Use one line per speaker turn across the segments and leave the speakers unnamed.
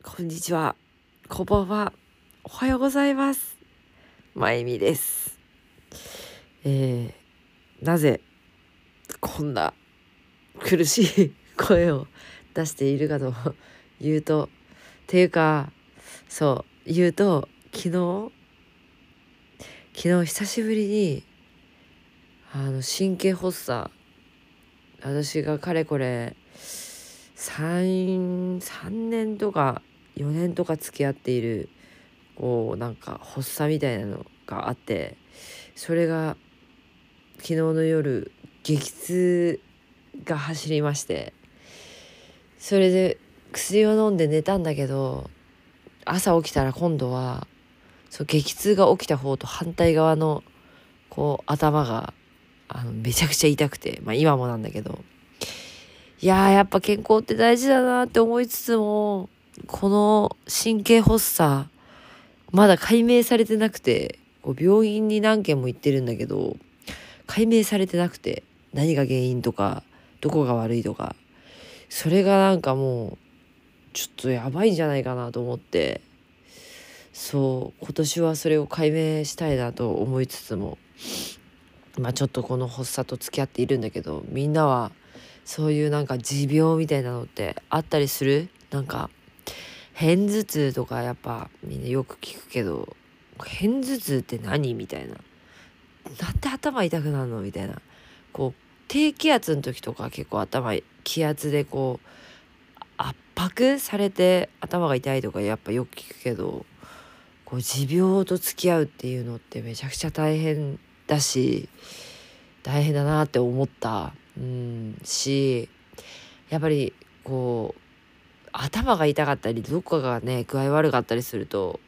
こんにちは。こんばんは。おはようございます。まゆみです。えー、なぜこんな苦しい 声を出しているかというと、っていうか、そう、言うと、昨日、昨日久しぶりに、あの、神経発作、私がかれこれ、3、3年とか4年とか付き合っているこうなんか発作みたいなのがあってそれが昨日の夜激痛が走りましてそれで薬を飲んで寝たんだけど朝起きたら今度はそう激痛が起きた方と反対側のこう頭があのめちゃくちゃ痛くてまあ今もなんだけど。いややっぱ健康って大事だなって思いつつもこの神経発作まだ解明されてなくてこう病院に何件も行ってるんだけど解明されてなくて何が原因とかどこが悪いとかそれがなんかもうちょっとやばいんじゃないかなと思ってそう今年はそれを解明したいなと思いつつもまあちょっとこの発作と付き合っているんだけどみんなはそういうなんか持病みたいなのってあったりする？なんか片頭痛とかやっぱみんなよく聞くけど片頭痛って何みたいな。なんで頭痛くなるのみたいな。こう低気圧の時とか結構頭気圧でこう圧迫されて頭が痛いとかやっぱよく聞くけどこう持病と付き合うっていうのってめちゃくちゃ大変だし大変だなって思った。うん。しやっぱりこう頭が痛かったりどこかがね具合悪かったりすると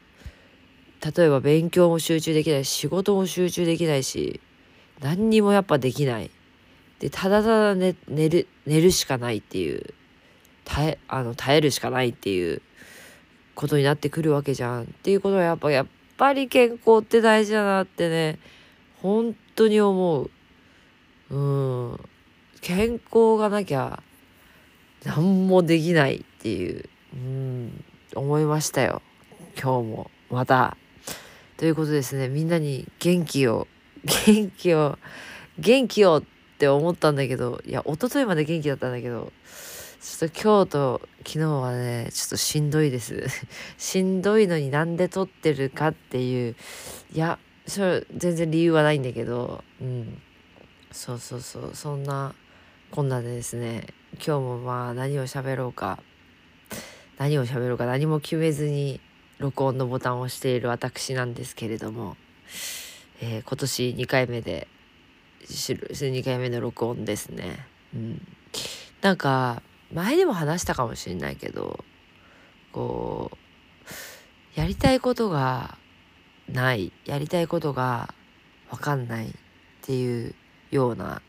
例えば勉強も集中できないし仕事も集中できないし何にもやっぱできない。でただただ寝寝る寝るしかないっていう耐えあの耐えるしかないっていうことになってくるわけじゃん。っていうことはやっぱやっぱり健康って大事だなってね本当に思う。うん。健康がなきゃ何もできない。っていう、うん、思いましたよ。今日もまた。ということですね、みんなに元気を、元気を、元気をって思ったんだけど、いや、一昨日まで元気だったんだけど、ちょっと今日と昨日はね、ちょっとしんどいです。しんどいのになんで撮ってるかっていう、いや、それ全然理由はないんだけど、うん。そうそうそう、そんなこんなでですね、今日もまあ何を喋ろうか何を喋ろうか何も決めずに録音のボタンを押している私なんですけれども、えー今年2回目で2回目の録音ですね。うん、なんか前にも話したかもしれないけどこうやりたいことがないやりたいことが分かんないっていうような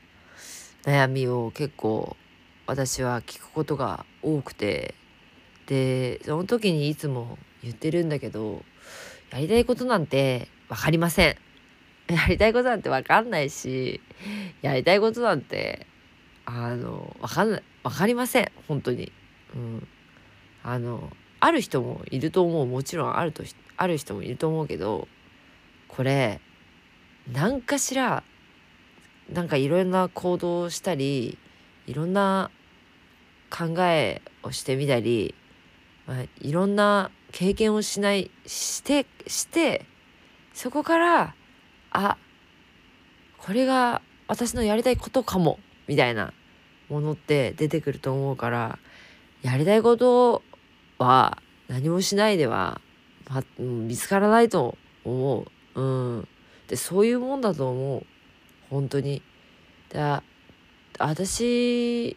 悩みを結構私は聞くことが多くてでその時にいつも言ってるんだけどやりたいことなんて分かりません。やりたいことなんて分かんないしやりたいことなんてあの分かんない分かりません。本当に。うん。あのある人もいると思う。もちろんあるとしある人もいると思うけどこれ何かしらなんかいろんな行動をしたりいろんな考えをしてみたり、まあ、いろんな経験をしないしてしてそこからあこれが私のやりたいことかもみたいなものって出てくると思うからやりたいことは何もしないでは、ま、見つからないと思う。うん、でそういうもんだと思う本当に。だ私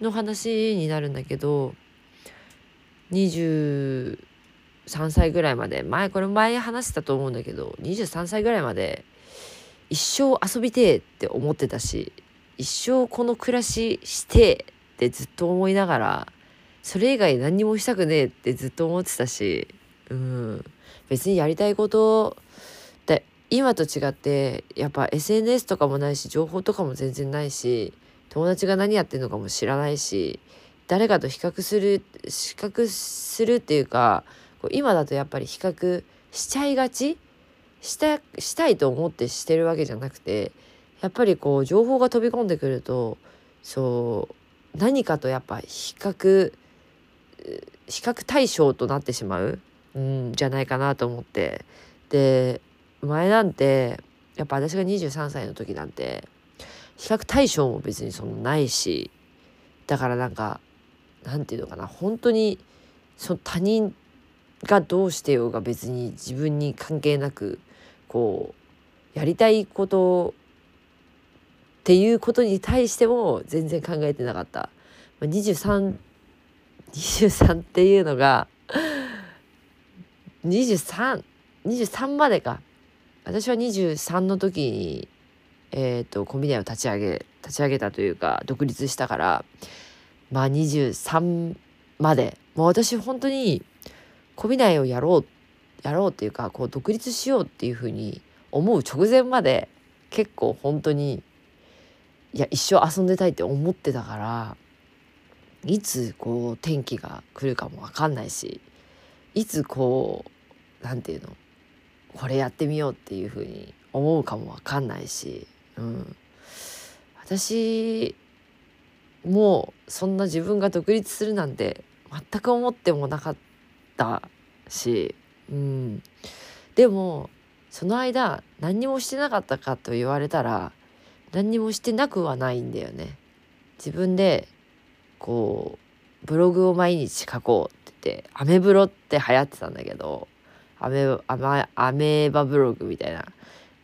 の話になるんだけど23歳ぐらいまで前これ前話したと思うんだけど23歳ぐらいまで一生遊びてえって思ってたし一生この暮らししてえってずっと思いながらそれ以外何にもしたくねえってずっと思ってたしうん。別にやりたいことって今と違ってやっぱ SNS とかもないし情報とかも全然ないし友達が何やってんのかも知らないし誰かと比較する比較するっていうか今だとやっぱり比較しちゃいがち？したしたいと思ってしてるわけじゃなくてやっぱりこう情報が飛び込んでくるとそう何かとやっぱ比較比較対象となってしまう、うん、じゃないかなと思って。で前なんてやっぱ私が23歳の時なんて比較対象も別にそのないしだからなんかなんていうのかな本当にその他人がどうしてようが別に自分に関係なくこうやりたいことっていうことに対しても全然考えてなかった。まあ、23 23っていうのが2323 23までか私は23の時にえっ、ー、とコンビニを立ち上げ立ち上げたというか独立したからまあ23まで。もう私本当にコビナイをやろうやろうっていうかこう独立しようっていうふうに思う直前まで結構本当にいや一生遊んでたいって思ってたからいつこう天気が来るかも分かんないしいつこう何て言うのこれやってみようっていうふうに思うかも分かんないし、うん、私もうそんな自分が独立するなんて全く思ってもなかったし、うん、でもその間何にもしてなかったかと言われたら何にもしてなくはないんだよね。自分でこうブログを毎日書こうって言ってアメブロって流行ってたんだけどアメアメアメーバブログみたいな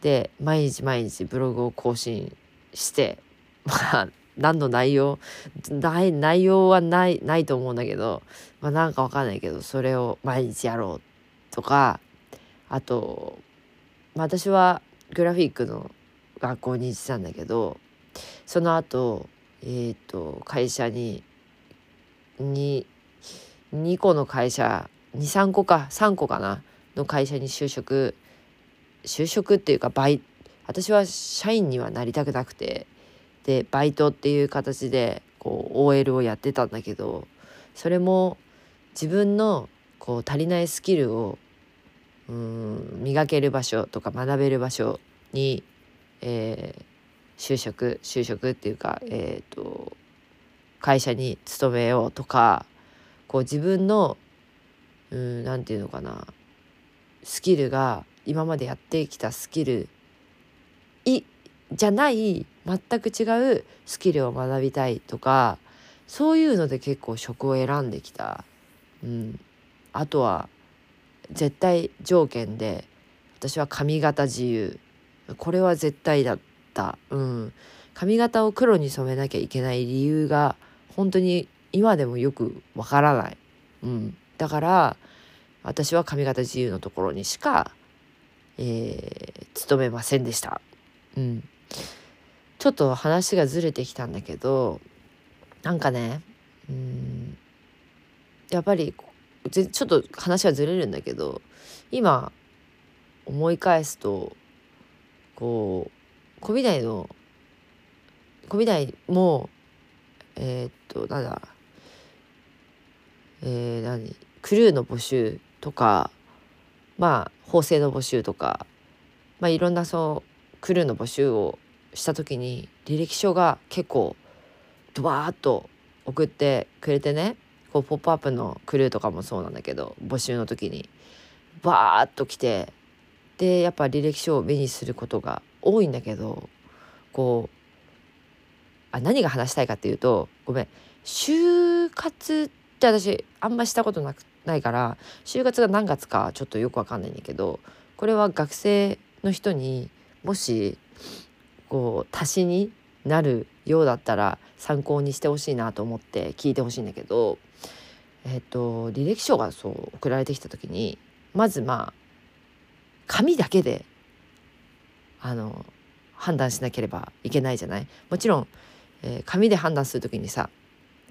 で毎日毎日ブログを更新してまあ何の内容ない内容はないないと思うんだけどまあなんかわかんないけどそれを毎日やろうとかあと、まあ、私はグラフィックの学校に行ってたんだけどその後えっ、ー、と会社に 2, 2個の会社23個か3個かなの会社に就職就職っていうかバイ私は社員にはなりたくなくてでバイトっていう形でこう OL をやってたんだけどそれも自分のこう足りないスキルをうん磨ける場所とか学べる場所に、えー、就職就職っていうか、えーと、会社に勤めようとかこう自分の何て言うのかなスキルが今までやってきたスキルいじゃない全く違うスキルを学びたいとかそういうので結構職を選んできた、うん、あとは絶対条件で私は髪型自由。これは絶対だった、うん、髪型を黒に染めなきゃいけない理由が本当に今でもよくわからない、うん、だから私は髪型自由のところにしか、えー、勤めませんでした。うん、ちょっと話がずれてきたんだけどなんかねうんやっぱりちょっと話はずれるんだけど今思い返すとこう小美大の小美大もえー、っとなんだえー、何クルーの募集とかまあ法制の募集とかまあいろんなそうクルーの募集をした時に履歴書が結構ドバーッと送ってくれてねこう「ポップアップのクルーとかもそうなんだけど募集の時にバーッと来てでやっぱ履歴書を目にすることが多いんだけどこうあ何が話したいかっていうとごめん就活って私あんましたことなくないから就活が何月かちょっとよくわかんないんだけどこれは学生の人にもしこう足しになるようだったら参考にしてほしいなと思って聞いてほしいんだけど、えっ、と履歴書がそう送られてきた時にまずまあ紙だけであの判断しなければいけないじゃない？もちろん、えー、紙で判断する時にさ、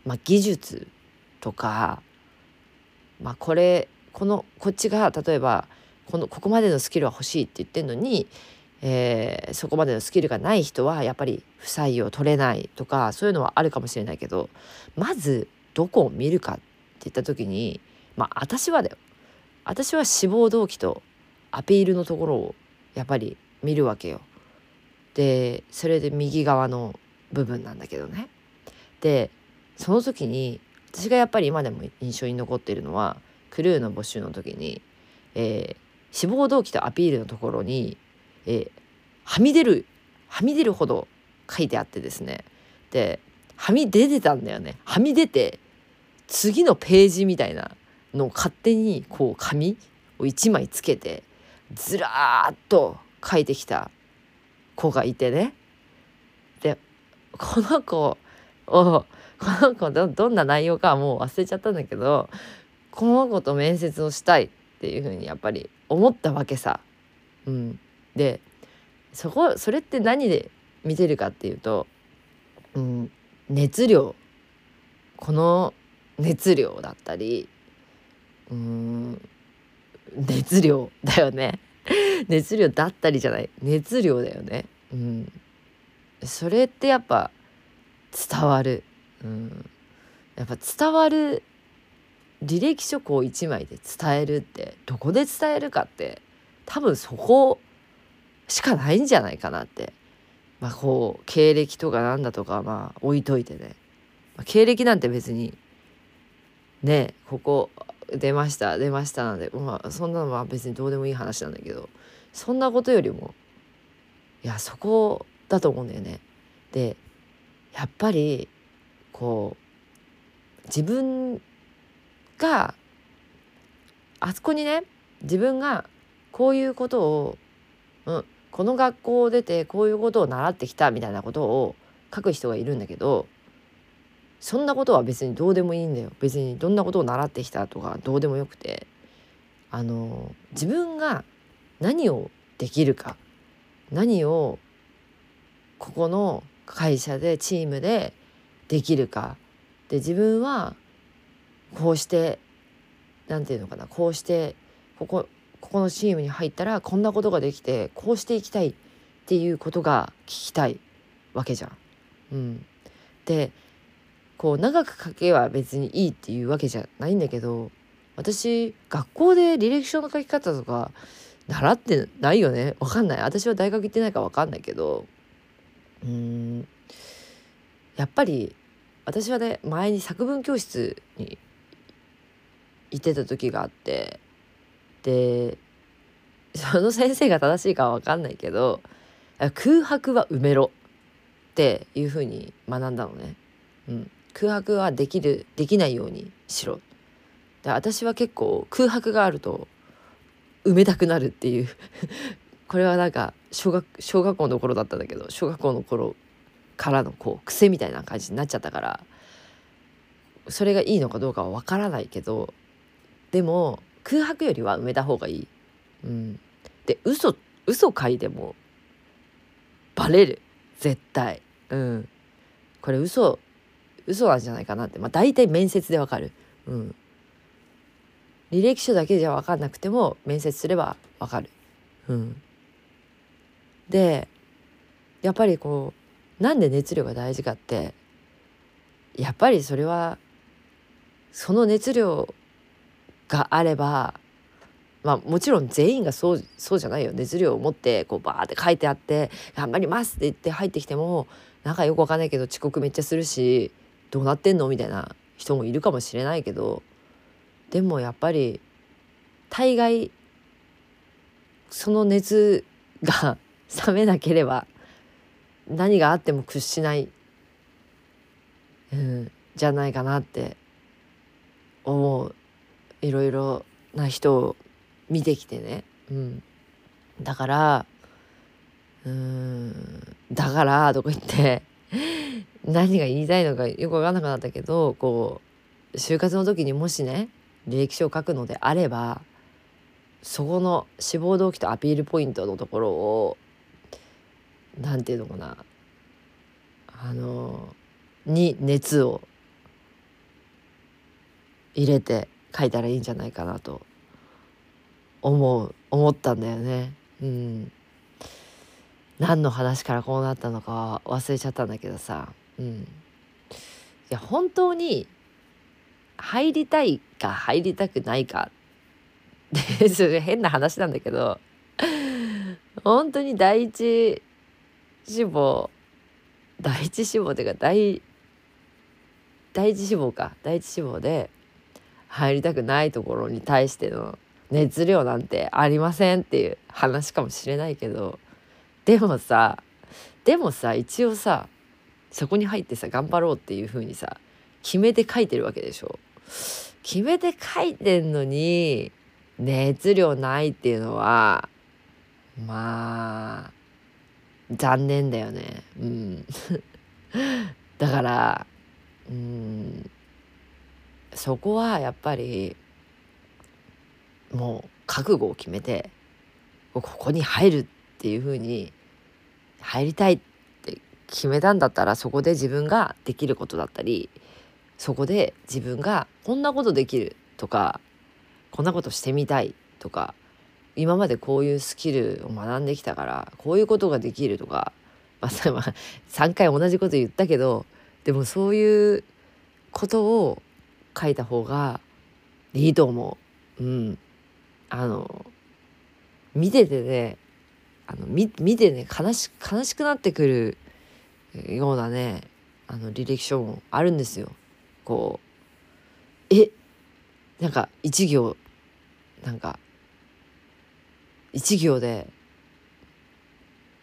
まあ、技術とか、まあ、これこのこっちが例えばこのここまでのスキルは欲しいって言ってんのにえー、そこまでのスキルがない人はやっぱり不採用取れないとかそういうのはあるかもしれないけどまずどこを見るかって言った時にまあ私はだよ私は志望動機とアピールのところをやっぱり見るわけよ。でそれで右側の部分なんだけどね。でその時に私がやっぱり今でも印象に残っているのはクルーの募集の時に、えー、志望動機とアピールのところに、えー、はみ出るはみ出るほど書いてあってですね。ではみ出てたんだよね。はみ出て次のページみたいなのを勝手にこう紙を1枚つけてずらーっと書いてきた子がいてね。でこの子をこの子どんな内容かはもう忘れちゃったんだけどこの子と面接をしたいっていうふうにやっぱり思ったわけさ。うん、でそこそれって何で見てるかっていうと、うん、熱量。この熱量だったりうん熱量だよね。熱量だったりじゃない。熱量だよね。うん。それってやっぱ伝わる、うん、やっぱ伝わる。履歴書こう1枚で伝えるってどこで伝えるかって多分そこしかないんじゃないかなってまあこう経歴とかなんだとかまあ置いといてね、まあ、経歴なんて別にねここ出ました出ましたなんで、まあ、そんなのは別にどうでもいい話なんだけどそんなことよりもいやそこだと思うんだよね。でやっぱりこう自分があそこにね自分がこういうことを、うん、この学校を出てこういうことを習ってきたみたいなことを書く人がいるんだけどそんなことは別にどうでもいいんだよ。別にどんなことを習ってきたとかどうでもよくて。あの自分が何をできるか何をここの会社でチームでできるか。で自分はこうして何て言うのかなこうしてここここのチームに入ったらこんなことができてこうしていきたいっていうことが聞きたいわけじゃん。うん、でこう長く書けは別にいいっていうわけじゃないんだけど私学校で履歴書の書き方とか習ってないよね？わかんない。私は大学行ってないかわかんないけどうん。やっぱり私はね前に作文教室に行ってた時があってでその先生が正しいかは分かんないけど空白は埋めろっていうふうに学んだのね、うん、空白はできるできないようにしろ。で私は結構空白があると埋めたくなるっていう。これはなんか小学小学校の頃だったんだけど小学校の頃からのこう癖みたいな感じになっちゃったからそれがいいのかどうかは分からないけどでも空白よりは埋めた方がいい。うん、で嘘嘘書いてもバレる絶対。うん、これ嘘嘘なんじゃないかなって、まあ、大体面接でわかる。うん、履歴書だけじゃ分かんなくても面接すればわかる。うん、でやっぱりこうなんで熱量が大事かってやっぱりそれはその熱量があればまあもちろん全員がそうそうじゃないよ。熱量を持ってこうバーって書いてあって「頑張ります」って言って入ってきてもなんかよくわかんないけど遅刻めっちゃするしどうなってんの？みたいな人もいるかもしれないけどでもやっぱり大概その熱が 冷めなければ何があっても屈しない、うん、じゃないかなって思う。いろいろな人を見てきてね、うん、だからうんだからとか言って 何が言いたいのかよく分かんなくなったけどこう就活の時にもしね履歴書を書くのであればそこの志望動機とアピールポイントのところを何て言うのかなあのに熱を入れて書いたらいいんじゃないかなと思う思ったんだよね。うん、何の話からこうなったのか忘れちゃったんだけどさ、うん、いや本当に入りたいか入りたくないかでそれ変な話なんだけど本当に第一志望第一志望っていうか第第一志望か。第一志望で入りたくないところに対しての熱量なんてありませんっていう話かもしれないけどでもさでもさ一応さそこに入ってさ頑張ろうっていう風にさ決めて書いてるわけでしょ。決めて書いてんのに熱量ないっていうのはまあ残念だよね。うん。だからうん。そこはやっぱりもう覚悟を決めてここに入るっていうふうに入りたいって決めたんだったらそこで自分ができることだったりそこで自分がこんなことできるとかこんなことしてみたいとか今までこういうスキルを学んできたからこういうことができるとか、まあ、3 回同じこと言ったけどでもそういうことを書いた方がいいと思う。うん。あの見ててねあの見見てね悲し悲しくなってくるようなねあの履歴書もあるんですよ。こうえ？なんか一行なんか一行で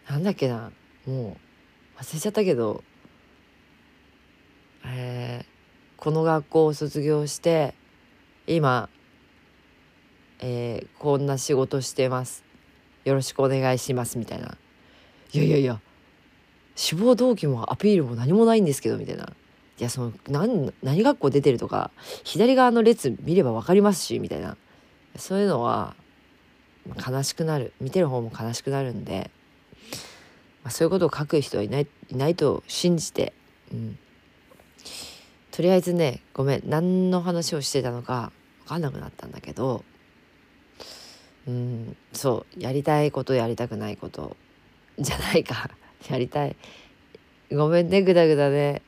なんだっけなもう忘れちゃったけどえー、この学校を卒業して今、えー、こんな仕事してます。よろしくお願いしますみたいな。いやいやいや志望動機もアピールも何もないんですけどみたいな。いやその何何学校出てるとか左側の列見れば分かりますしみたいな。そういうのは悲しくなる。見てる方も悲しくなるんで、まあ、そういうことを書く人はいないいないと信じて、うん、とりあえずねごめん何の話をしてたのか分かんなくなったんだけどうんそうやりたいことやりたくないことじゃないかやりたい。ごめんねグダグダで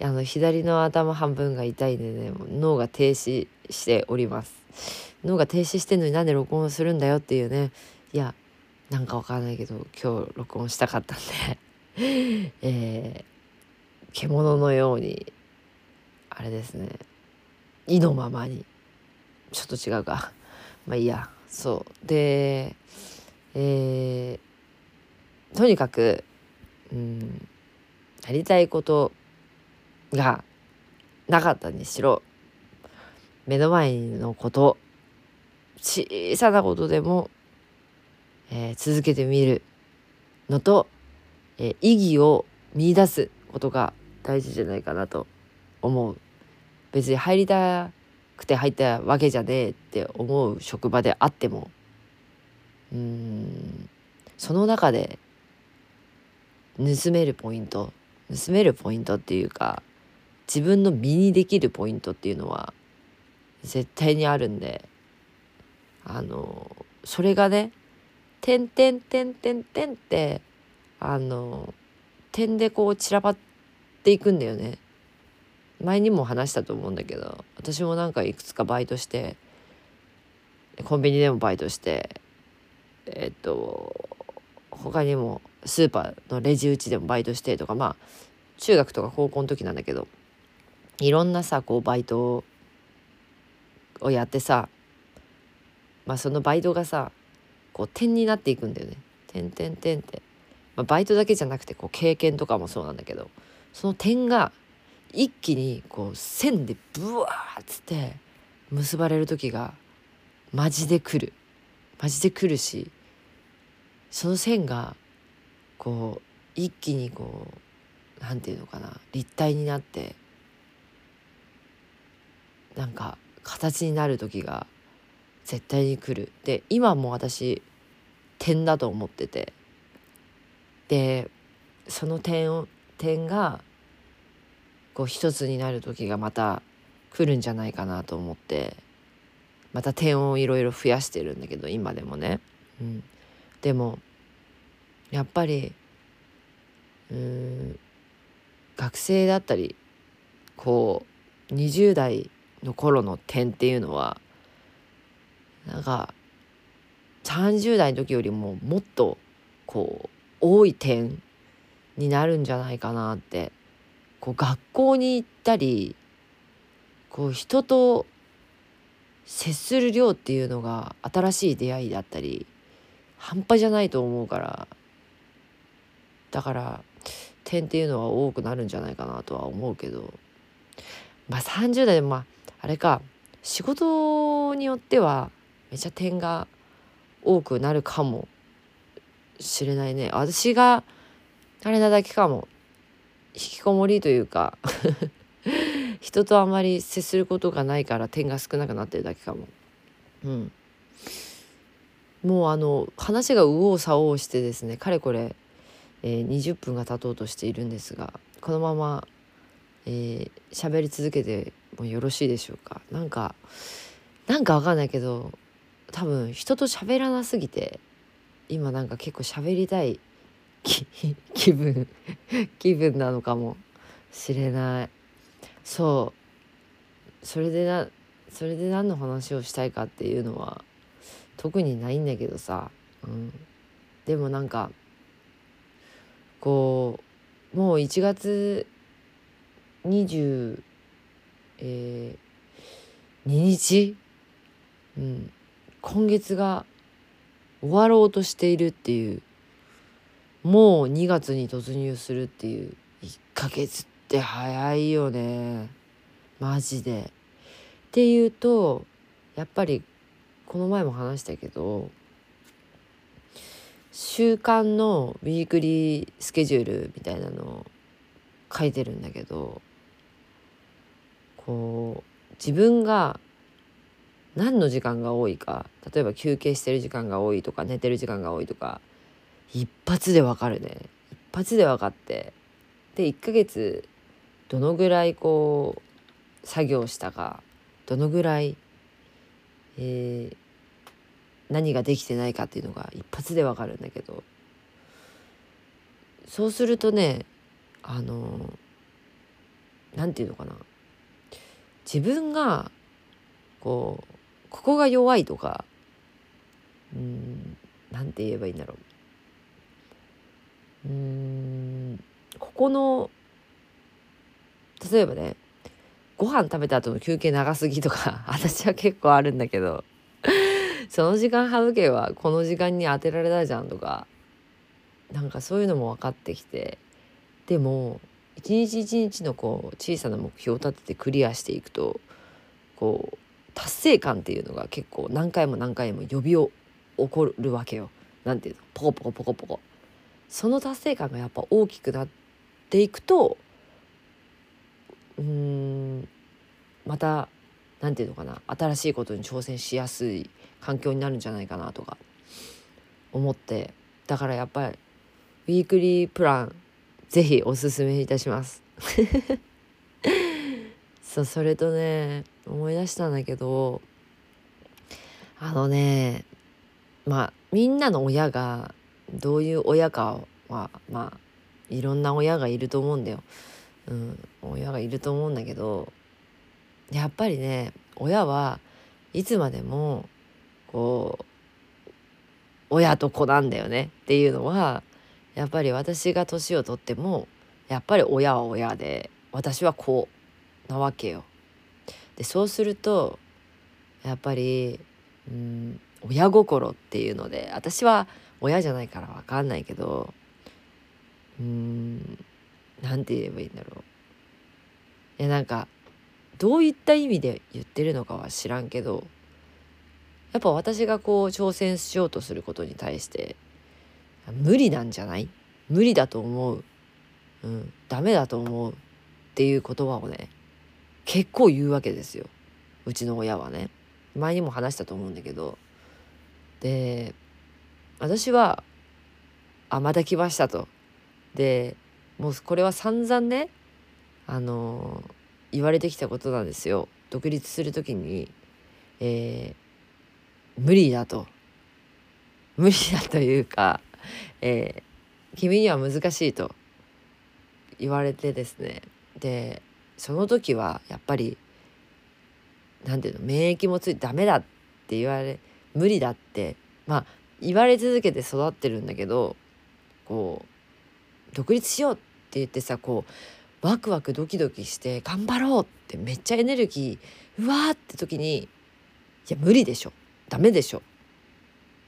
あの左の頭半分が痛いんでね脳が停止しております。脳が停止してんのになんで録音するんだよっていうね。いやなんかわかんないけど今日録音したかったんで。えー、獣のようにあれですね。意のままに。ちょっと違うか。まあいいや。そう。でえー、とにかくうんやりたいことがなかったにしろ目の前のこと小さなことでも、えー、続けてみるのと、えー、意義を見出すことが大事じゃないかなと思う。別に入りたくて入ったわけじゃねえって思う職場であってもうんその中で盗めるポイント盗めるポイントっていうか自分の身にできるポイントっていうのは絶対にあるんであのそれがね「てんてんてんてんてん」ってあの点でこう散らばっていくんだよね。前にも話したと思うんだけど私もなんかいくつかバイトしてコンビニでもバイトしてえっと他にもスーパーのレジ打ちでもバイトしてとかまあ中学とか高校の時なんだけどいろんなさこうバイトをやってさまあそのバイトがさこう点になっていくんだよね。点点点って、まあ、バイトだけじゃなくてこう経験とかもそうなんだけどその点が一気にこう線でブワーッつって結ばれる時がマジで来る。マジで来るしその線がこう一気にこう何て言うのかな立体になってなんか形になる時が絶対に来る。で今も私点だと思ってて。でその点を点がこう一つになる時がまた来るんじゃないかなと思ってまた点をいろいろ増やしてるんだけど今でもね、うん、でもやっぱりうん学生だったりこう20代の頃の点っていうのはなんか30代の時よりももっとこう多い点になるんじゃないかなってこう学校に行ったりこう人と接する量っていうのが新しい出会いだったり半端じゃないと思うからだから点っていうのは多くなるんじゃないかなとは思うけど。まあ30代でもまああれか仕事によってはめちゃ点が多くなるかもしれないね。私があれなだけかも。引きこもりというか 人とあまり接することがないから点が少なくなってるだけかも。うん。もうあの話が右往左往してですねかれこれ、えー、20分が経とうとしているんですがこのままえー、喋り続けてもよろしいでしょうか。なんかなんかわかんないけど多分人と喋らなすぎて今なんか結構喋りたい 気分 気分なのかもしれない。そう。それでなそれで何の話をしたいかっていうのは特にないんだけどさ、うん、でもなんかこうもう1月22、えー、日、うん、今月が終わろうとしているっていうもう2月に突入するっていう1ヶ月って早いよねマジで。っていうとやっぱりこの前も話したけど週間のウィークリースケジュールみたいなのを書いてるんだけどこう自分が何の時間が多いか例えば休憩してる時間が多いとか寝てる時間が多いとか一発でわかるね。一発で分かって。で1ヶ月どのぐらいこう作業したか。どのぐらい、えー、何ができてないかっていうのが一発でわかるんだけど。そうするとねあの何て言うのかな。自分がこうここが弱いとかうんなんて言えばいいんだろう。うんここの例えばねご飯食べた後の休憩長すぎとか 私は結構あるんだけどその時間省けばこの時間に当てられたじゃんとかなんかそういうのも分かってきてでも一日一日のこう小さな目標を立ててクリアしていくとこう達成感っていうのが結構何回も何回も呼び起こるわけよ。なんていうの？ポコポコポコポコ。その達成感がやっぱ大きくなっていくとうんまた何て言うのかな新しいことに挑戦しやすい環境になるんじゃないかなとか思ってだからやっぱりウィークリープランぜひおすすめいたします。そうそれとね思い出したんだけどあのねまあみんなの親がどういう親かはまあいろんな親がいると思うんだよ。うん、親がいると思うんだけどやっぱりね親はいつまでもこう親と子なんだよねっていうのはやっぱり私が年を取ってもやっぱり親は親で私は子なわけよ。でそうするとやっぱりうん親心っていうので私は親じゃないから分かんないけどうーん何て言えばいいんだろう。いやなんかどういった意味で言ってるのかは知らんけどやっぱ私がこう挑戦しようとすることに対して無理なんじゃない？無理だと思う、うん、ダメだと思う。っていう言葉をね結構言うわけですよ。うちの親はね。前にも話したと思うんだけど。で私は「あまた来ました」と。でもうこれは散々ねあの言われてきたことなんですよ。独立する時に、えー、無理だと。無理だというかえー、君には難しいと。言われてですね。でその時はやっぱり何ていうの免疫もついてダメだって言われ無理だって。まあ言われ続けて育ってるんだけどこう独立しようって言ってさこうワクワクドキドキして頑張ろうってめっちゃエネルギーうわーって時にいや無理でしょ。ダメでしょ。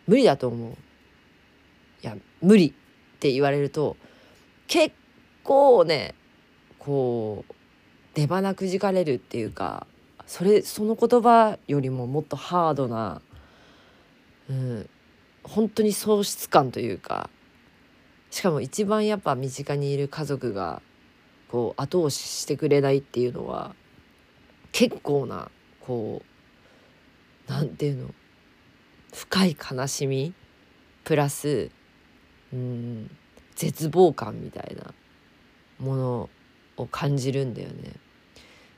無理だと思う。いや無理って言われると結構ねこう出花くじかれるっていうかそれその言葉よりももっとハードな、うん、本当に喪失感というかしかも一番やっぱ身近にいる家族がこう後押ししてくれないっていうのは結構なこうなんていうの深い悲しみプラスうん絶望感みたいなものを感じるんだよね。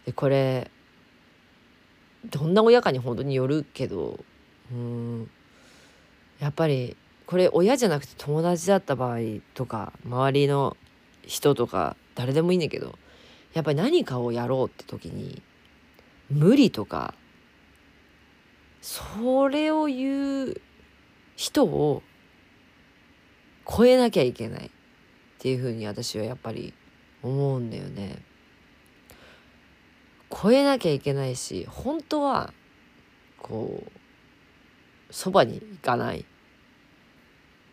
でこれどんな親かに本当によるけどうんやっぱりこれ親じゃなくて友達だった場合とか周りの人とか誰でもいいんだけどやっぱり何かをやろうって時に無理とかそれを言う人を超えなきゃいけないっていうふうに私はやっぱり思うんだよね。超えなきゃいけないし本当はこうそばに行かない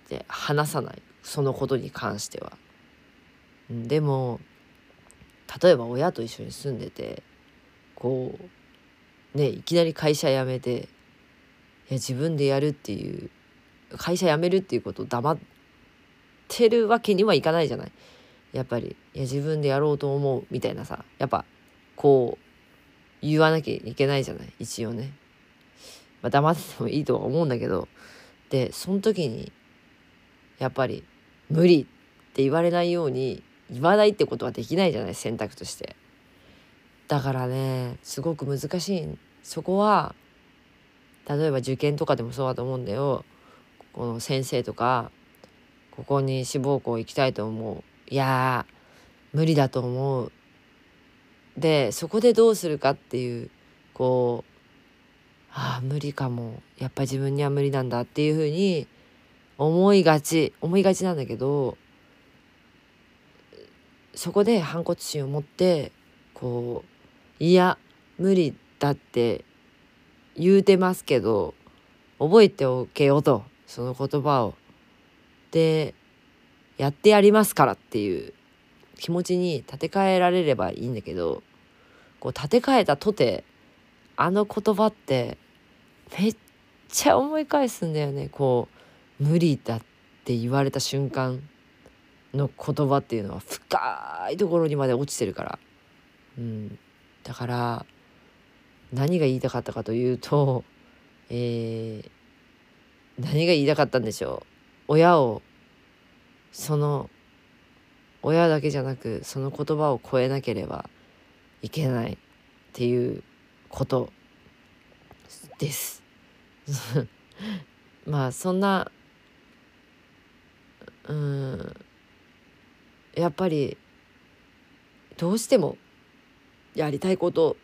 で話さないそのことに関しては。でも例えば親と一緒に住んでてこうねいきなり会社辞めていや自分でやるっていう会社辞めるっていうことを黙ってるわけにはいかないじゃない。やっぱりいや自分でやろうと思うみたいなさやっぱこう言わなきゃいけないじゃない一応ね。まあ、黙っててもいいとは思うんだけどでその時にやっぱり無理って言われないように言わないってことはできないじゃない選択として。だからねすごく難しい。そこは例えば受験とかでもそうだと思うんだよ。この先生とかここに志望校行きたいと思う。いや無理だと思う。でそこでどうするかっていうこうああ無理かも。やっぱ自分には無理なんだっていうふうに思いがち。思いがちなんだけどそこで反骨心を持ってこういや無理だって言うてますけど覚えておけよと。その言葉を。でやってやりますからっていう気持ちに立て替えられればいいんだけどこう立て替えたとてあの言葉ってめっちゃ思い返すんだよね。こう無理だって言われた瞬間の言葉っていうのは深いところにまで落ちてるから、うん、だから何が言いたかったかというと、えー、何が言いたかったんでしょう。親をその親だけじゃなくその言葉を超えなければいけないっていうことです。まあそんなうんやっぱりどうしてもやりたいこと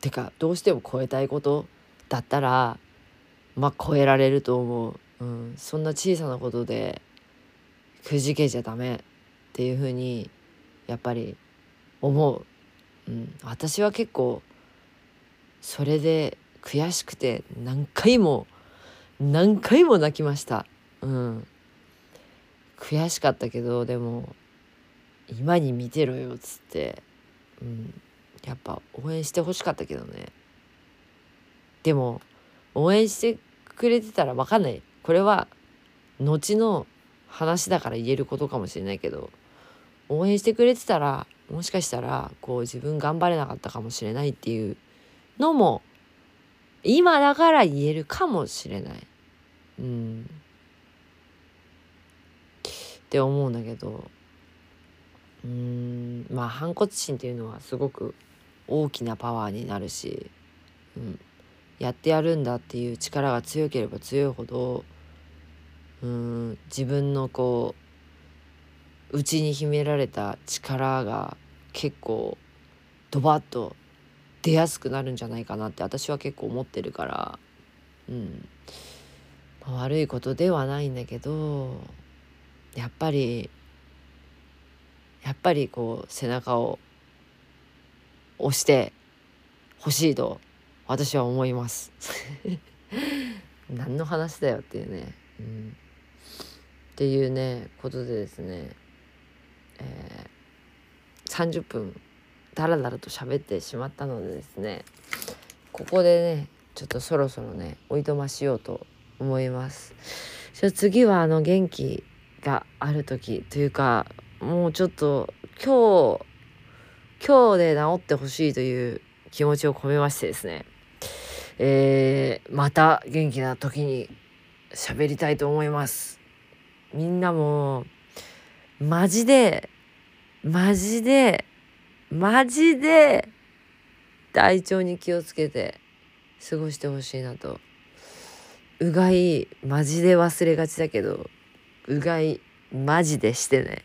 てかどうしても超えたいことだったらまあ超えられると思う、うん、そんな小さなことでくじけちゃダメっていうふうにやっぱり思う、うん、私は結構それで悔しくて何回も何回も泣きました。うん。悔しかったけどでも今に見てろよっつって、うん、やっぱ応援してほしかったけどね。でも応援してくれてたら分かんない。これは後の話だから言えることかもしれないけど応援してくれてたらもしかしたらこう自分頑張れなかったかもしれないっていうのも今だから言えるかもしれない。うん。って思うんだけど。うん。まあ反骨心っていうのはすごく大きなパワーになるし、うん、やってやるんだっていう力が強ければ強いほどうん。自分のこう内に秘められた力が結構ドバッと出やすくなるんじゃないかなって私は結構思ってるから。うん、まあ、悪いことではないんだけどやっぱりやっぱりこう背中を押してほしいと私は思います。何の話だよっていうね、うん、っていうねことでですね、えー、30分だらだらと喋ってしまったのでですねここでねちょっとそろそろねおいとましようと思います。じゃ次はあの元気がある時というかもうちょっと今日今日で治ってほしいという気持ちを込めましてですねえー、また元気な時に喋りたいと思います。みんなもマジでマジでマジで体調に気をつけて過ごしてほしいなと。うがいマジで忘れがちだけどうがいマジでしてね。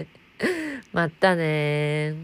またね